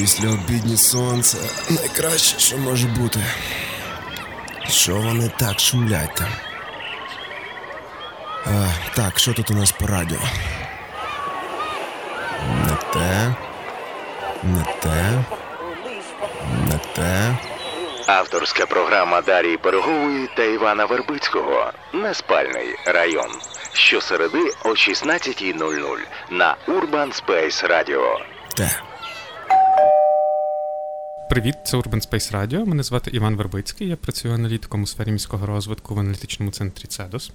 Після обідні сонце найкраще, що може бути. Що вони так шумлять там? А, Так, що тут у нас по радіо? Не те, не те, не те. Авторська програма Дарії Берегової та Івана Вербицького Неспальний район. Щосереди о 16.00 на Urban Space Radio. Те. Привіт, це Urban Space Radio. Мене звати Іван Вербицький. Я працюю аналітиком у сфері міського розвитку в аналітичному центрі Цедос.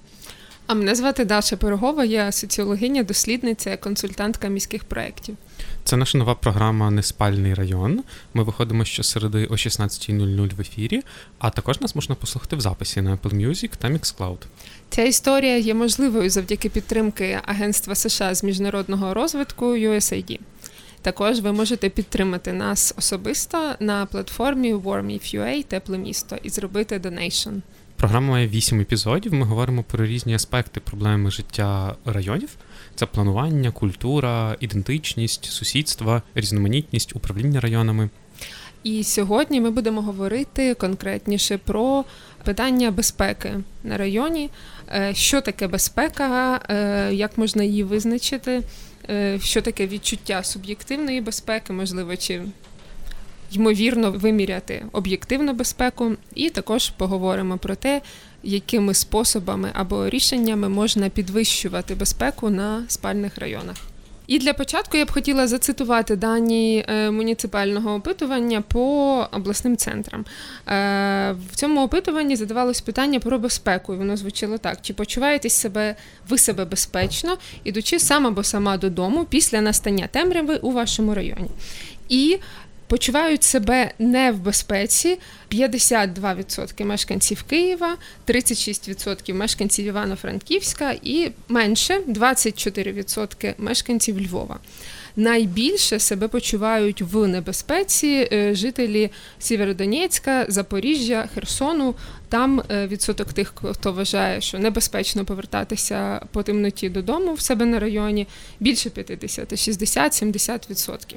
А мене звати Даша Пирогова, я соціологиня, дослідниця, консультантка міських проєктів. Це наша нова програма Неспальний район. Ми виходимо щосереди о 16.00 в ефірі, а також нас можна послухати в записі на Apple Music та Mixcloud. Ця історія є можливою завдяки підтримки Агентства США з міжнародного розвитку USAID. Також ви можете підтримати нас особисто на платформі warm.if.ua Тепле місто і зробити donation. Програма має вісім епізодів. Ми говоримо про різні аспекти проблеми життя районів: це планування, культура, ідентичність, сусідства, різноманітність, управління районами. І сьогодні ми будемо говорити конкретніше про питання безпеки на районі, е, що таке безпека, е, як можна її визначити, що таке відчуття суб'єктивної безпеки, можливо, чи ймовірно виміряти об'єктивну безпеку, і також поговоримо про те, якими способами або рішеннями можна підвищувати безпеку на спальних районах. І для початку я б хотіла зацитувати дані е, муніципального опитування по обласним центрам. Е, в цьому опитуванні задавалось питання про безпеку. і Воно звучало так: чи почуваєтесь себе ви себе безпечно, ідучи сам або сама додому після настання темряви у вашому районі? І почувають себе не в безпеці 52% мешканців Києва, 36% мешканців Івано-Франківська і менше 24% мешканців Львова. Найбільше себе почувають в небезпеці е, жителі Сєвєродонецька, Запоріжжя, Херсону. Там е, відсоток тих, хто вважає, що небезпечно повертатися по темноті додому в себе на районі, більше 50, 60-70%.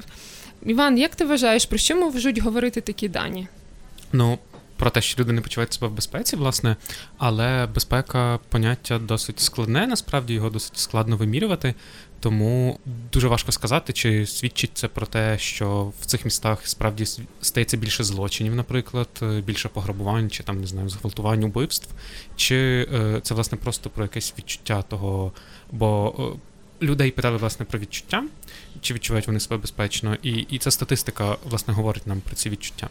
Іван, як ти вважаєш, про що можуть говорити такі дані? Ну, про те, що люди не почувають себе в безпеці, власне, але безпека поняття досить складне, насправді його досить складно вимірювати, тому дуже важко сказати, чи свідчить це про те, що в цих містах справді стається більше злочинів, наприклад, більше пограбувань, чи там не знаю, зґвалтувань, убивств, чи е, це власне просто про якесь відчуття того, бо. Людей питали власне про відчуття, чи відчувають вони себе безпечно, і і ця статистика власне говорить нам про ці відчуття.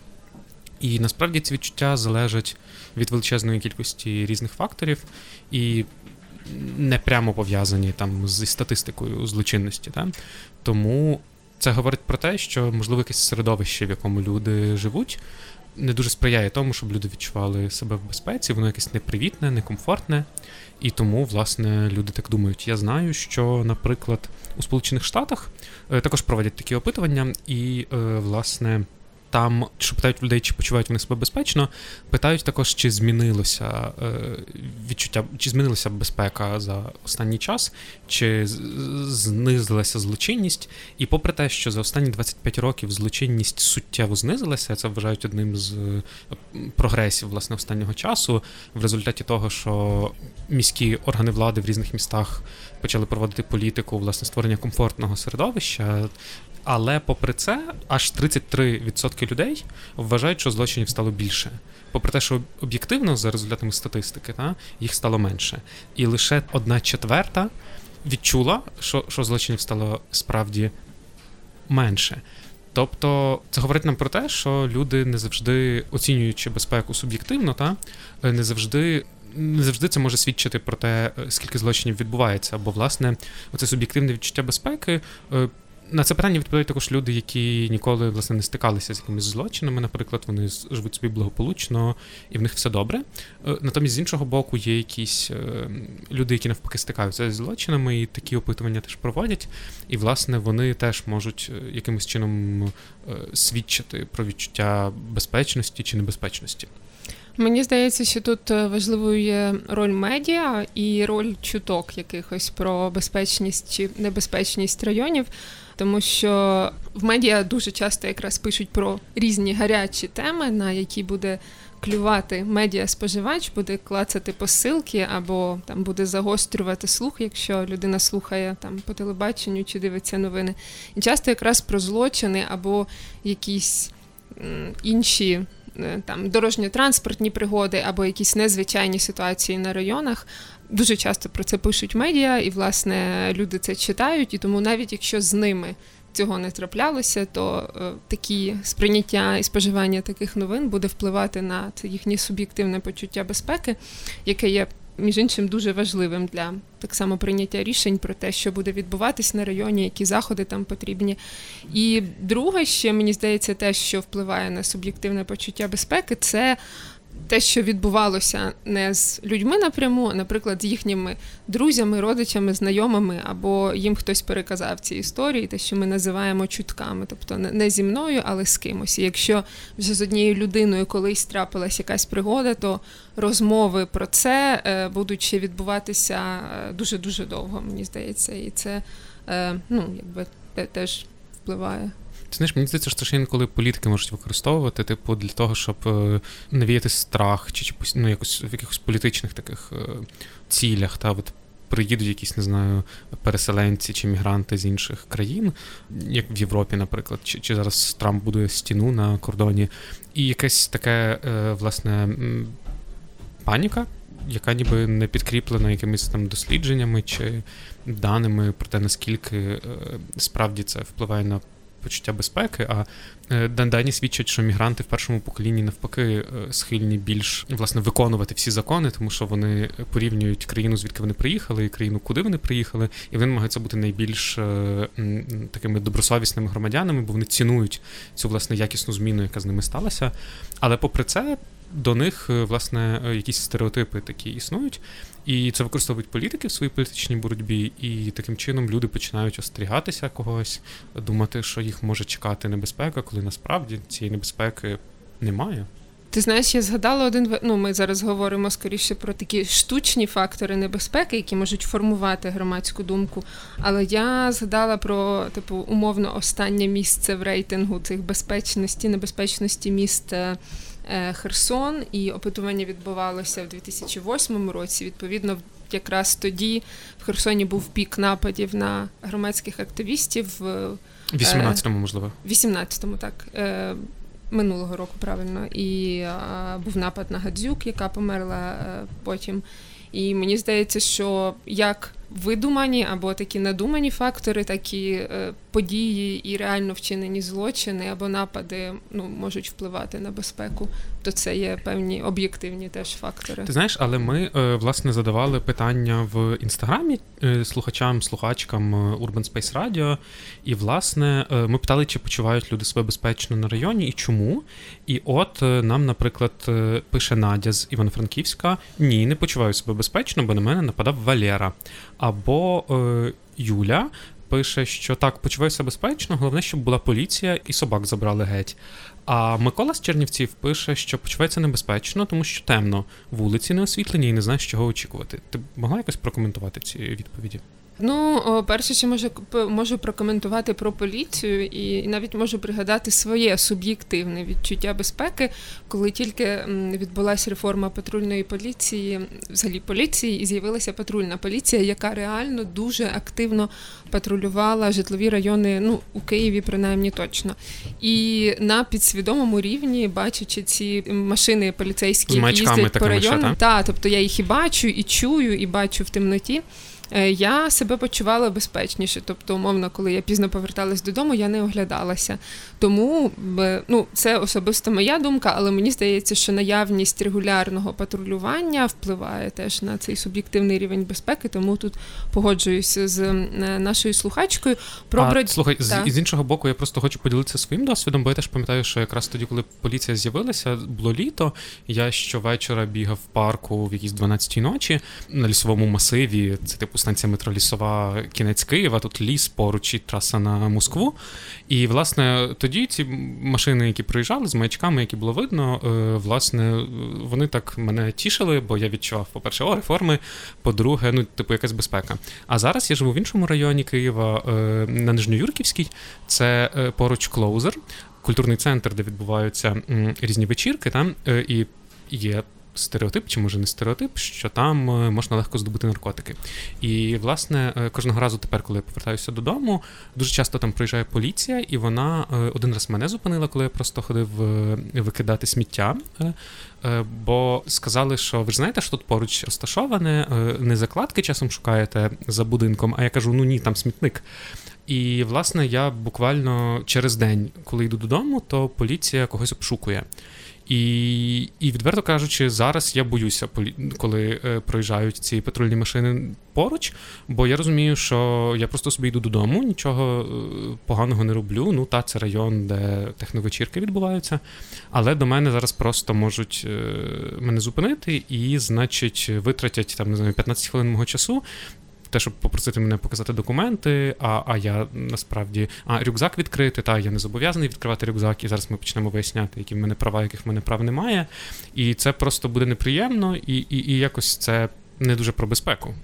І насправді ці відчуття залежать від величезної кількості різних факторів і не прямо пов'язані там зі статистикою злочинності. Та? Тому це говорить про те, що можливо якесь середовище, в якому люди живуть, не дуже сприяє тому, щоб люди відчували себе в безпеці, воно якесь непривітне, некомфортне. І тому, власне, люди так думають. Я знаю, що, наприклад, у Сполучених Штатах е, також проводять такі опитування, і, е, власне, там, що питають людей, чи почувають вони себе безпечно, питають також, чи змінилося е, відчуття, чи змінилася безпека за останній час, чи знизилася злочинність. І попри те, що за останні 25 років злочинність суттєво знизилася, це вважають одним з е, прогресів власне останнього часу, в результаті того, що міські органи влади в різних містах почали проводити політику власне створення комфортного середовища, але попри це, аж 33% людей вважають, що злочинів стало більше. Попри те, що об'єктивно, за результатами статистики, та, їх стало менше. І лише одна четверта відчула, що, що злочинів стало справді менше. Тобто це говорить нам про те, що люди не завжди оцінюючи безпеку суб'єктивно, та не завжди. Не завжди це може свідчити про те, скільки злочинів відбувається, бо, власне, оце суб'єктивне відчуття безпеки е, на це питання відповідають також люди, які ніколи власне не стикалися з якимись злочинами. Наприклад, вони живуть собі благополучно і в них все добре. Е, натомість, з іншого боку, є якісь е, люди, які навпаки стикаються з злочинами, і такі опитування теж проводять. І, власне, вони теж можуть е, якимось чином свідчити про відчуття безпечності чи небезпечності. Мені здається, що тут важливою є роль медіа і роль чуток якихось про безпечність чи небезпечність районів, тому що в медіа дуже часто якраз пишуть про різні гарячі теми, на які буде клювати медіа споживач, буде клацати посилки або там буде загострювати слух, якщо людина слухає там по телебаченню чи дивиться новини. І часто якраз про злочини або якісь інші. Е, там дорожньо-транспортні пригоди або якісь незвичайні ситуації на районах. Дуже часто про це пишуть медіа, і власне люди це читають. І тому, навіть якщо з ними цього не траплялося, то е, такі сприйняття і споживання таких новин буде впливати на це їхнє суб'єктивне почуття безпеки, яке є між іншим дуже важливим для так само прийняття рішень про те, що буде відбуватись на районі, які заходи там потрібні. І друге, ще мені здається, те, що впливає на суб'єктивне почуття безпеки, це те, що відбувалося не з людьми напряму, а, наприклад, з їхніми друзями, родичами, знайомими, або їм хтось переказав ці історії, те, що ми називаємо чутками, тобто не зі мною, але з кимось. І якщо вже з однією людиною колись трапилась якась пригода, то розмови про це е, будуть ще відбуватися дуже дуже довго, мені здається, і це е, ну, якби теж впливає. Ти знаєш, мені здається, що ще інколи політики можуть використовувати, типу, для того, щоб е, навіяти страх, чи ну, якось в якихось політичних таких е, цілях, та от приїдуть якісь, не знаю, переселенці чи мігранти з інших країн, як в Європі, наприклад, чи чи зараз Трамп будує стіну на кордоні, і якесь таке, е, власне, паніка. Яка ніби не підкріплена якимись там дослідженнями чи даними про те, наскільки справді це впливає на почуття безпеки. А дані свідчать, що мігранти в першому поколінні навпаки е, схильні більш власне виконувати всі закони, тому що вони порівнюють країну, звідки вони приїхали, і країну, куди вони приїхали, і вони намагаються бути найбільш е, такими добросовісними громадянами, бо вони цінують цю власне якісну зміну, яка з ними сталася. Але попри це. До них власне якісь стереотипи такі існують, і це використовують політики в своїй політичній боротьбі, і таким чином люди починають остерігатися когось, думати, що їх може чекати небезпека, коли насправді цієї небезпеки немає. Ти знаєш, я згадала один ну, ми зараз говоримо скоріше про такі штучні фактори небезпеки, які можуть формувати громадську думку. Але я згадала про типу умовно останнє місце в рейтингу цих безпечності, небезпечності міст е, Е, Херсон, і опитування відбувалося в 2008 році. Відповідно, якраз тоді в Херсоні був пік нападів на громадських активістів. В 18-му, можливо. В 18-му, так. Е, минулого року правильно, і був напад на Гадзюк, яка померла потім. І мені здається, що як видумані або такі надумані фактори, такі е, події і реально вчинені злочини або напади ну, можуть впливати на безпеку, то це є певні об'єктивні теж фактори. Ти знаєш, але ми е, власне задавали питання в інстаграмі е, слухачам, слухачкам Urban Space Radio, і власне ми питали, чи почувають люди себе безпечно на районі і чому. І от нам, наприклад, пише Надя з Івано-Франківська: ні, не почуваю себе безпечно, бо на мене нападав Валера. Або е, Юля пише, що так, почуваюся безпечно, головне, щоб була поліція і собак забрали геть. А Микола з Чернівців пише, що почувається небезпечно, тому що темно, вулиці не освітлені і не знаєш, чого очікувати. Ти могла якось прокоментувати ці відповіді? Ну, перше, що можу можу прокоментувати про поліцію, і навіть можу пригадати своє суб'єктивне відчуття безпеки, коли тільки відбулася реформа патрульної поліції, взагалі поліції, і з'явилася патрульна поліція, яка реально дуже активно патрулювала житлові райони, ну у Києві, принаймні точно. І на підсвідомому рівні, бачачи ці машини поліцейські, їздять по району, та тобто я їх і бачу, і чую, і бачу в темноті. Е, я себе почувала безпечніше. Тобто, умовно, коли я пізно поверталась додому, я не оглядалася. Тому ну, це особисто моя думка, але мені здається, що наявність регулярного патрулювання впливає теж на цей суб'єктивний рівень безпеки, тому тут погоджуюся з е, нашою слухачкою. Про а, брод... Слухай, з, з іншого боку, я просто хочу поділитися своїм досвідом, бо я теж пам'ятаю, що якраз тоді, коли поліція з'явилася, було літо. Я щовечора бігав в парку в якійсь 12-й ночі на лісовому масиві. Це типу станція метро Лісова, кінець Києва, тут ліс поруч і траса на Москву. І, власне, тоді ці машини, які проїжджали з маячками, які було видно, е, власне, вони так мене тішили, бо я відчував, по-перше, о, реформи, по-друге, ну, типу, якась безпека. А зараз я живу в іншому районі Києва е, на Нижньоюрківській, це е, поруч Клоузер, культурний центр, де відбуваються різні вечірки, там і є стереотип, чи може не стереотип, що там е, можна легко здобути наркотики. І, власне, е, кожного разу тепер, коли я повертаюся додому, дуже часто там приїжджає поліція, і вона е, один раз мене зупинила, коли я просто ходив викидати сміття. Бо сказали, що ви ж знаєте, що тут поруч розташоване, не закладки часом шукаєте за будинком, а я кажу: ну ні, там смітник. І, власне, я буквально через день, коли йду додому, то поліція когось обшукує. І і відверто кажучи, зараз я боюся, коли е, проїжджають ці патрульні машини поруч, бо я розумію, що я просто собі йду додому, нічого е, поганого не роблю. Ну та це район, де техновечірки відбуваються. Але до мене зараз просто можуть е, мене зупинити і, значить, витратять там не знаю 15 хвилин мого часу те, щоб попросити мене показати документи, а а я насправді а рюкзак відкрити, та я не зобов'язаний відкривати рюкзак, і зараз ми почнемо виясняти, які в мене права, яких в мене прав немає. І це просто буде неприємно, і, і, і якось це не дуже про безпеку.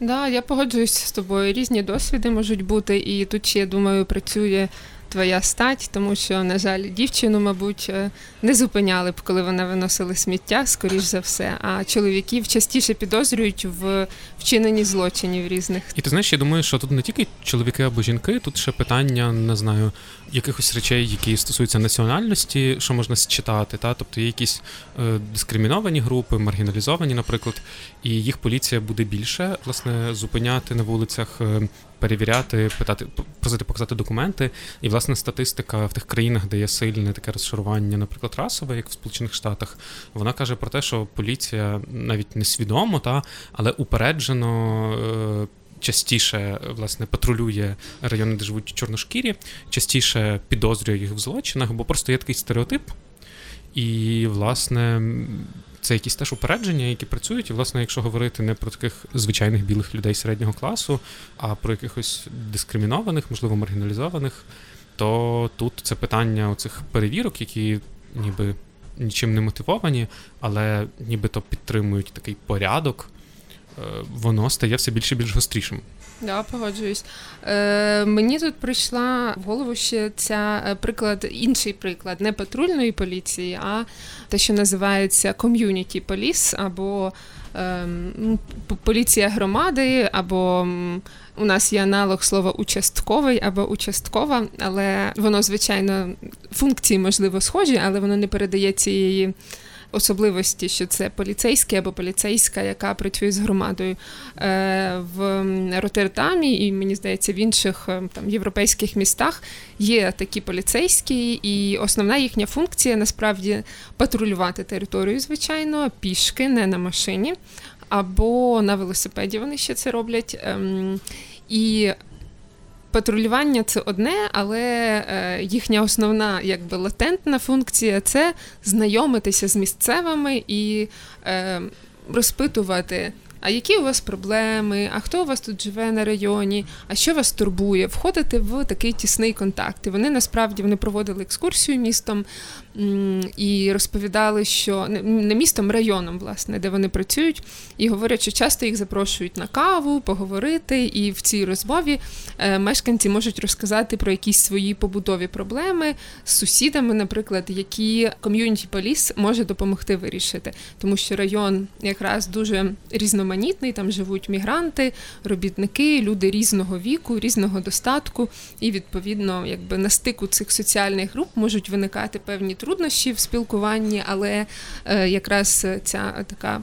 Да, я погоджуюсь з тобою. Різні досвіди можуть бути, і тут ще я думаю працює твоя стать, тому що, на жаль, дівчину, мабуть, е, не зупиняли б, коли вона виносила сміття, скоріш за все. А чоловіків частіше підозрюють в вчиненні злочинів різних. І ти знаєш, я думаю, що тут не тільки чоловіки або жінки, тут ще питання, не знаю, якихось речей, які стосуються національності, що можна считати, та тобто є якісь е, дискриміновані групи, маргіналізовані, наприклад, і їх поліція буде більше власне зупиняти на вулицях. Перевіряти, питати, просити показати документи. І, власне, статистика в тих країнах, де є сильне таке розшарування, наприклад, расове, як в Сполучених Штатах, вона каже про те, що поліція навіть не свідомо, та, але упереджено. Е, частіше власне патрулює райони, де живуть чорношкірі, частіше підозрює їх в злочинах, бо просто є такий стереотип. І, власне, це якісь теж упередження, які працюють. І, власне, якщо говорити не про таких звичайних білих людей середнього класу, а про якихось дискримінованих, можливо, маргіналізованих, то тут це питання оцих перевірок, які ніби нічим не мотивовані, але нібито підтримують такий порядок, е, воно стає все більше і більш гострішим. Да, погоджуюсь. Е, Мені тут прийшла в голову ще ця е, приклад, інший приклад, не патрульної поліції, а те, що називається ком'юніті поліс, або е, поліція громади, або у нас є аналог слова участковий або участкова, але воно, звичайно, функції можливо схожі, але воно не передає цієї особливості, що це поліцейський або поліцейська, яка працює з громадою е, в Роттердамі, і мені здається, в інших е, там європейських містах є такі поліцейські, і основна їхня функція насправді патрулювати територію, звичайно, пішки, не на машині. Або на велосипеді вони ще це роблять. Ем, і Патрулювання це одне, але е, їхня основна, якби латентна функція це знайомитися з місцевими і е, розпитувати а які у вас проблеми, а хто у вас тут живе на районі, а що вас турбує, входити в такий тісний контакт. І Вони насправді вони проводили екскурсію містом і розповідали, що не містом, районом, власне, де вони працюють, і говорять, що часто їх запрошують на каву, поговорити, і в цій розмові е, мешканці можуть розказати про якісь свої побутові проблеми з сусідами, наприклад, які ком'юніті поліс може допомогти вирішити, тому що район якраз дуже різноманітний різноманітний. Там живуть мігранти, робітники, люди різного віку, різного достатку, і відповідно, якби на стику цих соціальних груп можуть виникати певні труднощі в спілкуванні, але е, якраз ця така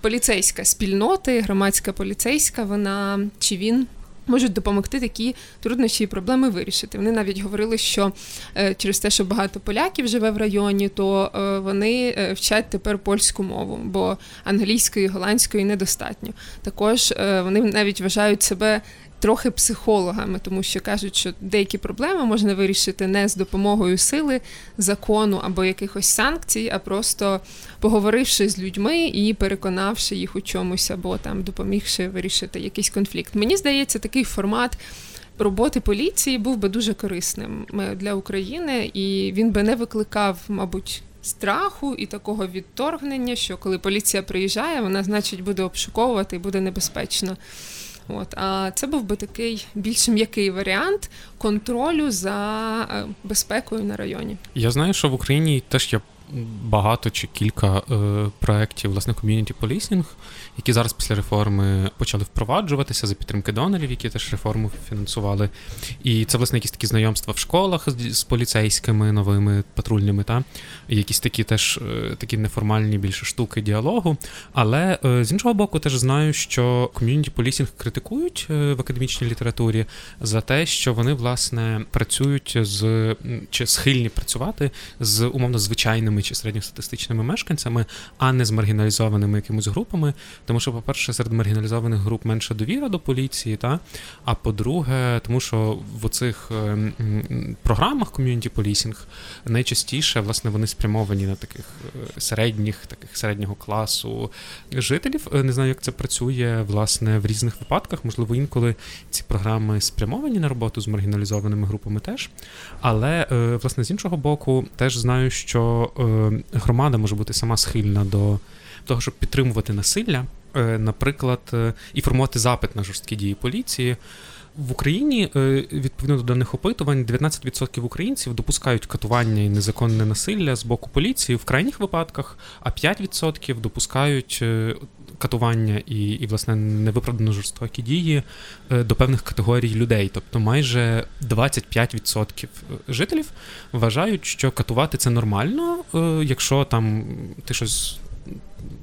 поліцейська спільнота, громадська поліцейська, вона чи він можуть допомогти такі труднощі і проблеми вирішити. Вони навіть говорили, що е, через те, що багато поляків живе в районі, то е, вони вчать тепер польську мову, бо англійської, голландської недостатньо. Також вони навіть вважають себе трохи психологами, тому що кажуть, що деякі проблеми можна вирішити не з допомогою сили, закону або якихось санкцій, а просто поговоривши з людьми і переконавши їх у чомусь, або там допомігши вирішити якийсь конфлікт. Мені здається, такий формат. Роботи поліції був би дуже корисним для України, і він би не викликав, мабуть, страху і такого відторгнення, що коли поліція приїжджає, вона, значить, буде обшуковувати і буде небезпечно. От, А це був би такий більш м'який варіант контролю за е, безпекою на районі. Я знаю, що в Україні теж є багато чи кілька е, проєктів власне ком'юніті полісінг, які зараз після реформи почали впроваджуватися за підтримки донорів, які теж реформу фінансували. І це, власне, якісь такі знайомства в школах з, з поліцейськими новими патрульними, та якісь такі теж е, такі неформальні більше штуки діалогу. Але е, з іншого боку, теж знаю, що community policing критикують е, в академічній літературі за те, що вони власне працюють з чи схильні працювати з умовно звичайними чи середньостатистичними мешканцями, а не з маргіналізованими якимись групами. Тому що, по-перше, серед маргіналізованих груп менша довіра до поліції, та а по-друге, тому що в оцих ем, програмах community policing найчастіше власне вони спрямовані на таких е, середніх, таких середнього класу жителів. Е, не знаю, як це працює власне в різних випадках. Можливо, інколи ці програми спрямовані на роботу з маргіналізованими групами теж. Але е, власне з іншого боку, теж знаю, що громада може бути сама схильна до того, щоб підтримувати насилля, е, наприклад, е, і формувати запит на жорсткі дії поліції. В Україні е, відповідно до даних опитувань 19% українців допускають катування і незаконне насилля з боку поліції в крайніх випадках, а 5% допускають катування і, і власне невиправдано жорстокі дії до певних категорій людей. Тобто майже 25% жителів вважають, що катувати це нормально, якщо там ти щось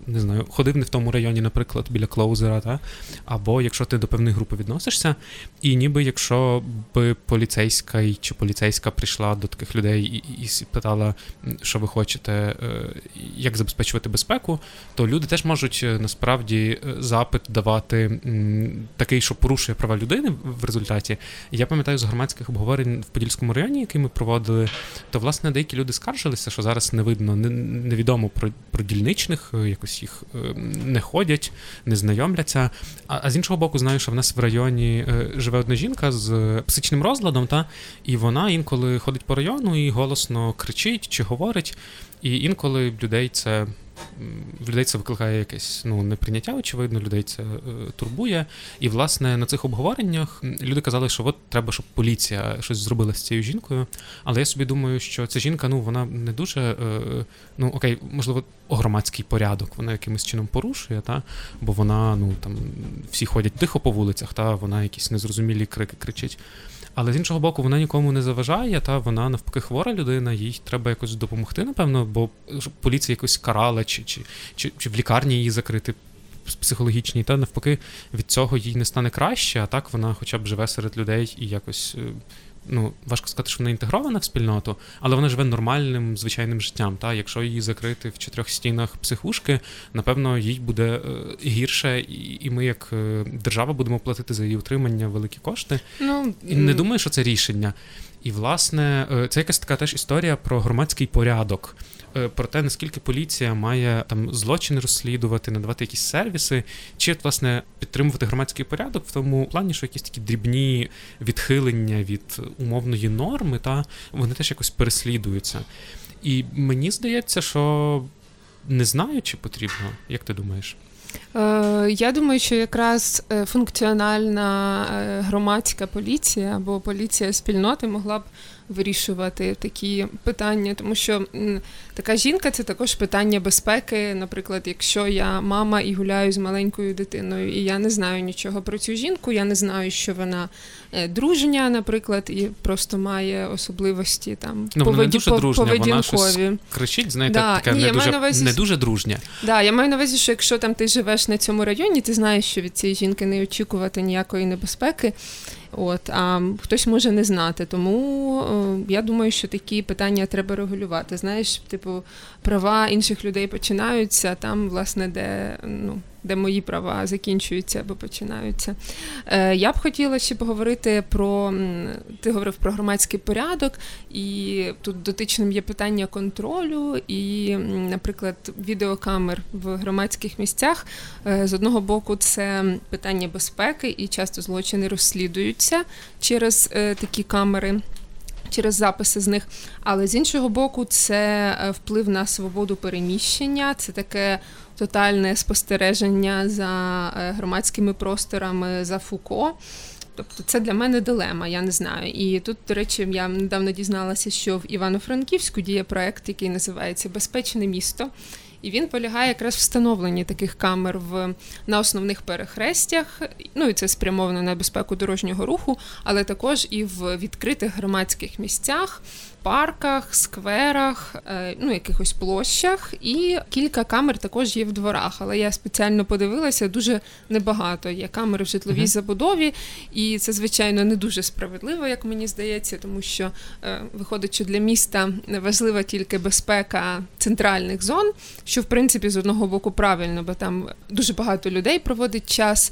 не знаю, ходив не в тому районі, наприклад, біля клоузера, та? або якщо ти до певної групи відносишся, і ніби якщо би поліцейська чи поліцейська прийшла до таких людей і, і питала, що ви хочете, е, як забезпечувати безпеку, то люди теж можуть е, насправді е, запит давати такий, що порушує права людини в результаті. Я пам'ятаю з громадських обговорень в Подільському районі, який ми проводили, то власне деякі люди скаржилися, що зараз не видно, невідомо про, про дільничних якось їх е, не ходять, не знайомляться. А, а з іншого боку, знаю, що в нас в районі е, живе одна жінка з психічним розладом, та і вона інколи ходить по району і голосно кричить чи говорить. І інколи людей це в людей це викликає якесь ну неприйняття, очевидно, людей це е, турбує. І, власне, на цих обговореннях люди казали, що от треба, щоб поліція щось зробила з цією жінкою. Але я собі думаю, що ця жінка, ну вона не дуже е, ну окей, можливо, громадський порядок вона якимось чином порушує, та бо вона ну там всі ходять тихо по вулицях, та вона якісь незрозумілі крики кричить. Але з іншого боку, вона нікому не заважає, та вона навпаки хвора людина, їй треба якось допомогти, напевно, бо поліція якось карала, чи чи, чи, чи в лікарні її закрити психологічній, та навпаки від цього їй не стане краще, а так вона хоча б живе серед людей і якось е, ну, важко сказати, що вона інтегрована в спільноту, але вона живе нормальним звичайним життям. Та Якщо її закрити в чотирьох стінах психушки, напевно, їй буде е, гірше, і ми, як е, держава, будемо платити за її утримання великі кошти. Ну, І не думаю, що це рішення. І, власне, е, це якась така теж історія про громадський порядок. Е, про те, наскільки поліція має там злочини розслідувати, надавати якісь сервіси, чи власне підтримувати громадський порядок в тому плані, що якісь такі дрібні відхилення від умовної норми, та вони теж якось переслідуються. І мені здається, що не знаю, чи потрібно, як ти думаєш? Е, я думаю, що якраз е, функціональна громадська поліція або поліція спільноти могла б вирішувати такі питання, тому що така жінка це також питання безпеки. Наприклад, якщо я мама і гуляю з маленькою дитиною, і я не знаю нічого про цю жінку, я не знаю, що вона е, дружня, наприклад, і просто має особливості там ну, поведі... не дуже дружня, поведінкові. Вона щось кричить, знаєте, да. таке Ні, не дуже увазі... не дуже дружня. Да, я маю на увазі, що якщо там ти живеш на цьому районі, ти знаєш, що від цієї жінки не очікувати ніякої небезпеки. От а хтось може не знати. Тому е, я думаю, що такі питання треба регулювати. Знаєш, типу, права інших людей починаються там, власне, де ну. Де мої права закінчуються або починаються. Е, я б хотіла ще поговорити про ти говорив про громадський порядок, і тут дотичним є питання контролю і, наприклад, відеокамер в громадських місцях. Е, з одного боку, це питання безпеки, і часто злочини розслідуються через е, такі камери через записи з них. Але з іншого боку, це вплив на свободу переміщення, це таке тотальне спостереження за е, громадськими просторами за Фуко. Тобто це для мене дилема, я не знаю. І тут, до речі, я недавно дізналася, що в Івано-Франківську діє проект, який називається Безпечне місто. І він полягає якраз встановленні таких камер в на основних перехрестях. Ну і це спрямовано на безпеку дорожнього руху, але також і в відкритих громадських місцях парках, скверах, е, ну якихось площах, і кілька камер також є в дворах. Але я спеціально подивилася дуже небагато. Є камери в житловій uh-huh. забудові, і це звичайно не дуже справедливо, як мені здається, тому що е, виходить, що для міста важлива тільки безпека центральних зон, що в принципі з одного боку правильно, бо там дуже багато людей проводить час.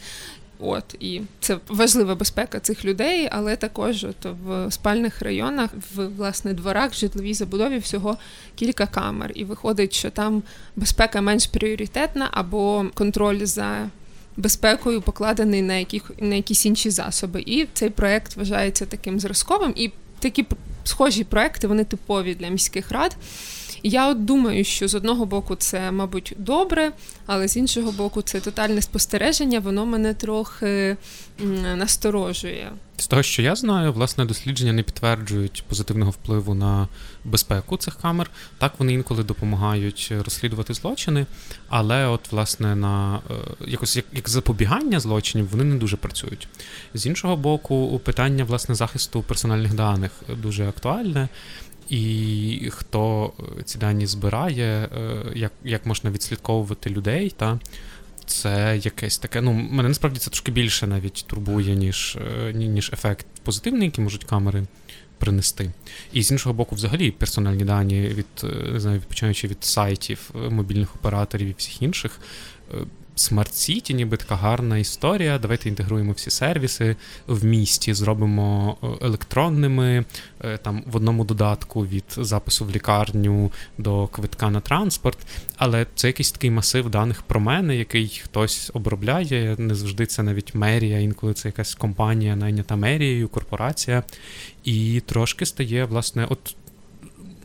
От і це важлива безпека цих людей, але також от в спальних районах, в власне дворах, житловій забудові всього кілька камер. І виходить, що там безпека менш пріоритетна або контроль за безпекою покладений на яких на якісь інші засоби. І цей проект вважається таким зразковим. І такі схожі проекти вони типові для міських рад. Я от думаю, що з одного боку це, мабуть, добре, але з іншого боку, це тотальне спостереження, воно мене трохи насторожує. З того, що я знаю, власне, дослідження не підтверджують позитивного впливу на безпеку цих камер. Так вони інколи допомагають розслідувати злочини, але, от, власне, на е, якось як, як запобігання злочинів вони не дуже працюють. З іншого боку, питання власне захисту персональних даних дуже актуальне. І хто е, ці дані збирає, е, як як можна відслідковувати людей, та це якесь таке. Ну, мене насправді це трошки більше навіть турбує, ніж е, ніж ефект позитивний, який можуть камери принести. І з іншого боку, взагалі, персональні дані від не знаю, починаючи від сайтів, мобільних операторів і всіх інших. City, ніби така гарна історія. Давайте інтегруємо всі сервіси в місті, зробимо е, електронними е, там в одному додатку від запису в лікарню до квитка на транспорт. Але це якийсь такий масив даних про мене, який хтось обробляє. Не завжди це навіть мерія, інколи це якась компанія, найнята мерією, корпорація. І трошки стає, власне, от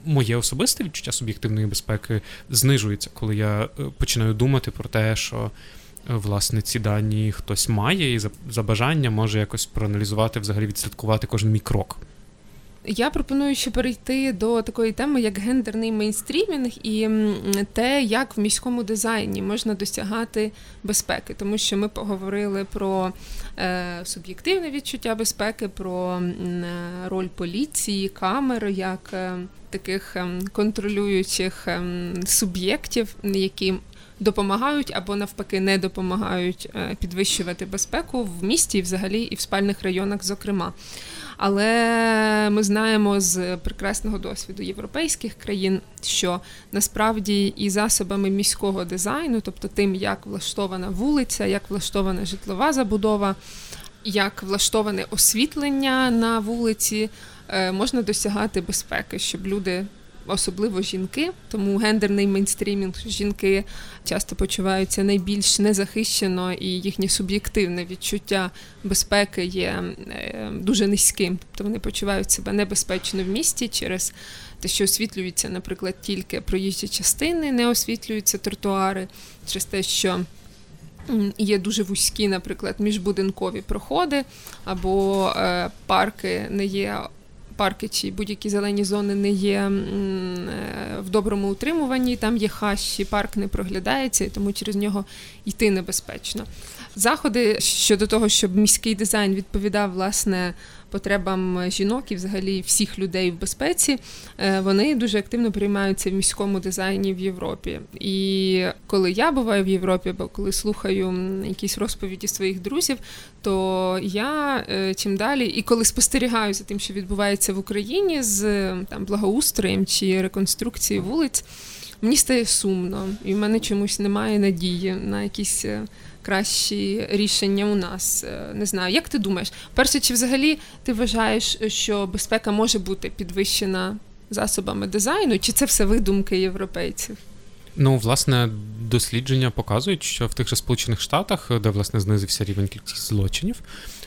моє особисте відчуття суб'єктивної безпеки знижується, коли я е, починаю думати про те, що е, власне ці дані хтось має, і за, за бажання може якось проаналізувати, взагалі відслідкувати кожен мій крок. Я пропоную ще перейти до такої теми, як гендерний мейнстрімінг, і те, як в міському дизайні можна досягати безпеки, тому що ми поговорили про е, суб'єктивне відчуття безпеки, про е, роль поліції, камер як е, таких е, контролюючих е, суб'єктів, які допомагають або навпаки не допомагають підвищувати безпеку в місті, і взагалі і в спальних районах, зокрема. Але ми знаємо з прекрасного досвіду європейських країн, що насправді і засобами міського дизайну, тобто тим, як влаштована вулиця, як влаштована житлова забудова, як влаштоване освітлення на вулиці, е, можна досягати безпеки, щоб люди особливо жінки, тому гендерний мейнстрімінг жінки часто почуваються найбільш незахищено, і їхнє суб'єктивне відчуття безпеки є е, дуже низьким. Тобто вони почувають себе небезпечно в місті через те, що освітлюються, наприклад, тільки проїжджі частини, не освітлюються тротуари, через те, що. Є дуже вузькі, наприклад, міжбудинкові проходи, або е, парки не є парки чи будь-які зелені зони не є е, в доброму утримуванні, там є хащі, парк не проглядається, тому через нього йти небезпечно. Заходи щодо того, щоб міський дизайн відповідав власне потребам жінок і взагалі всіх людей в безпеці, е, вони дуже активно приймаються в міському дизайні в Європі. І коли я буваю в Європі, або коли слухаю якісь розповіді своїх друзів, то я е, чим далі, і коли спостерігаю за тим, що відбувається в Україні з там благоустроєм чи реконструкцією вулиць. мені стає сумно, і в мене чомусь немає надії на якісь е, кращі рішення у нас. Е, не знаю, як ти думаєш? Перше, чи взагалі ти вважаєш, що безпека може бути підвищена засобами дизайну, чи це все видумки європейців? Ну, власне, дослідження показують, що в тих же Сполучених Штатах, де власне знизився рівень кількість злочинів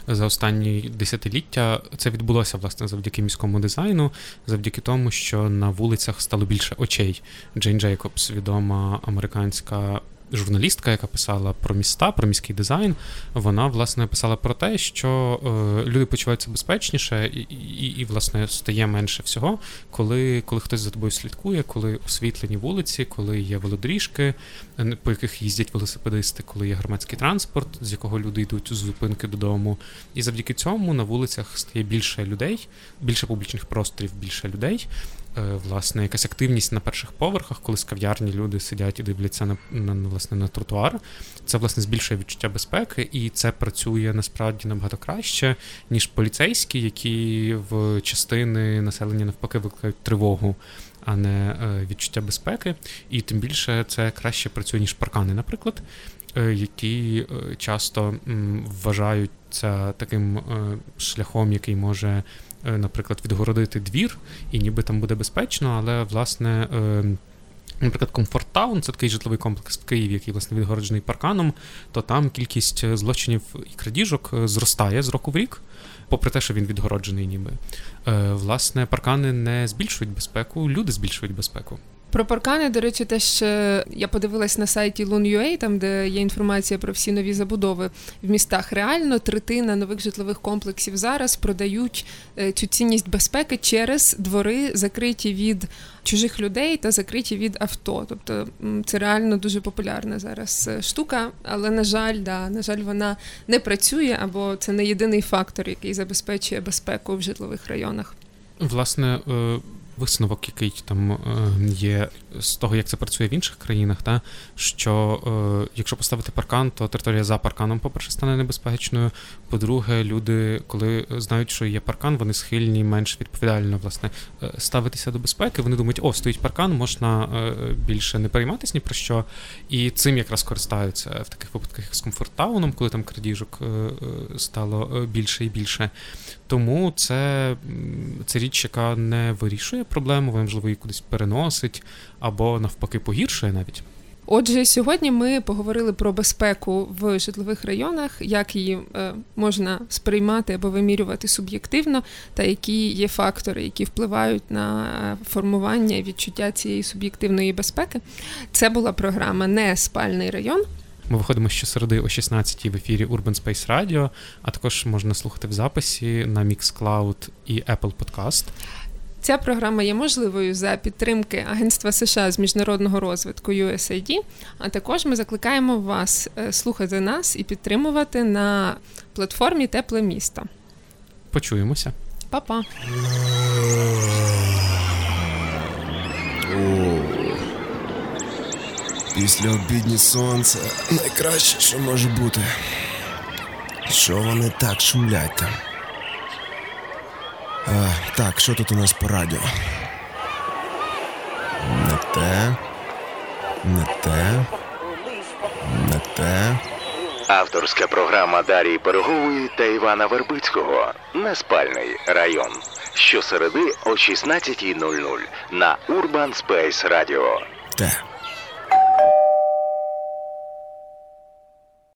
за останні десятиліття, це відбулося власне завдяки міському дизайну, завдяки тому, що на вулицях стало більше очей. Джейн Джейкобс, відома американська журналістка, яка писала про міста, про міський дизайн, вона власне писала про те, що е, люди почуваються безпечніше і, і, і, власне, стає менше всього, коли коли хтось за тобою слідкує, коли освітлені вулиці, коли є велодоріжки, по яких їздять велосипедисти, коли є громадський транспорт, з якого люди йдуть з зупинки додому. І завдяки цьому на вулицях стає більше людей, більше публічних просторів, більше людей. Е, власне якась активність на перших поверхах, коли з кав'ярні люди сидять і дивляться на на власне на тротуар. Це власне збільшує відчуття безпеки, і це працює насправді набагато краще, ніж поліцейські, які в частини населення навпаки викликають тривогу. А не е, відчуття безпеки, і тим більше це краще працює, ніж паркани, наприклад, е, які часто вважаються таким шляхом, який може наприклад, відгородити двір, і ніби там буде безпечно, але власне. Е, наприклад, Комфорт-таун, це такий житловий комплекс в Києві, який власне відгороджений парканом, то там кількість е, злочинів і крадіжок зростає з року в рік, попри те, що він відгороджений, ніби. Власне, паркани не збільшують безпеку, люди збільшують безпеку. Про паркани, до речі, теж е, я подивилась на сайті Lun.ua, там де є інформація про всі нові забудови в містах. Реально третина нових житлових комплексів зараз продають е, цю цінність безпеки через двори, закриті від чужих людей та закриті від авто. Тобто це реально дуже популярна зараз е, штука, але на жаль, да, на жаль, вона не працює або це не єдиний фактор, який забезпечує безпеку в житлових районах. Власне, висновок, який там е, є з того, як це працює в інших країнах, та що е, якщо поставити паркан, то територія за парканом, по-перше, стане небезпечною. По-друге, люди, коли знають, що є паркан, вони схильні менш відповідально власне е, ставитися до безпеки. Вони думають, о, стоїть паркан, можна більше не перейматися ні про що. І цим якраз користаються в таких випадках, як з комфорттауном, коли там крадіжок стало більше і більше. Тому це, це річ, яка не вирішує проблему, вона, можливо, її кудись переносить або навпаки погіршує навіть. Отже, сьогодні ми поговорили про безпеку в житлових районах, як її е, можна сприймати або вимірювати суб'єктивно, та які є фактори, які впливають на формування і відчуття цієї суб'єктивної безпеки. Це була програма Не спальний район. Ми виходимо щосереди о 16-й в ефірі Urban Space Radio, а також можна слухати в записі на Mixcloud і Apple Podcast. Ця програма є можливою за підтримки Агентства США з міжнародного розвитку USAID, А також ми закликаємо вас е, слухати нас і підтримувати на платформі Тепле місто. Почуємося. Па-па. Після обідні сонце найкраще, що може бути. Що вони так шумлять там? А, Так, що тут у нас по радіо? Не те, не те, не те. Авторська програма Дарії Пирогової та Івана Вербицького Неспальний район. Щосереди о 16.00 на Urban Space Radio. Те.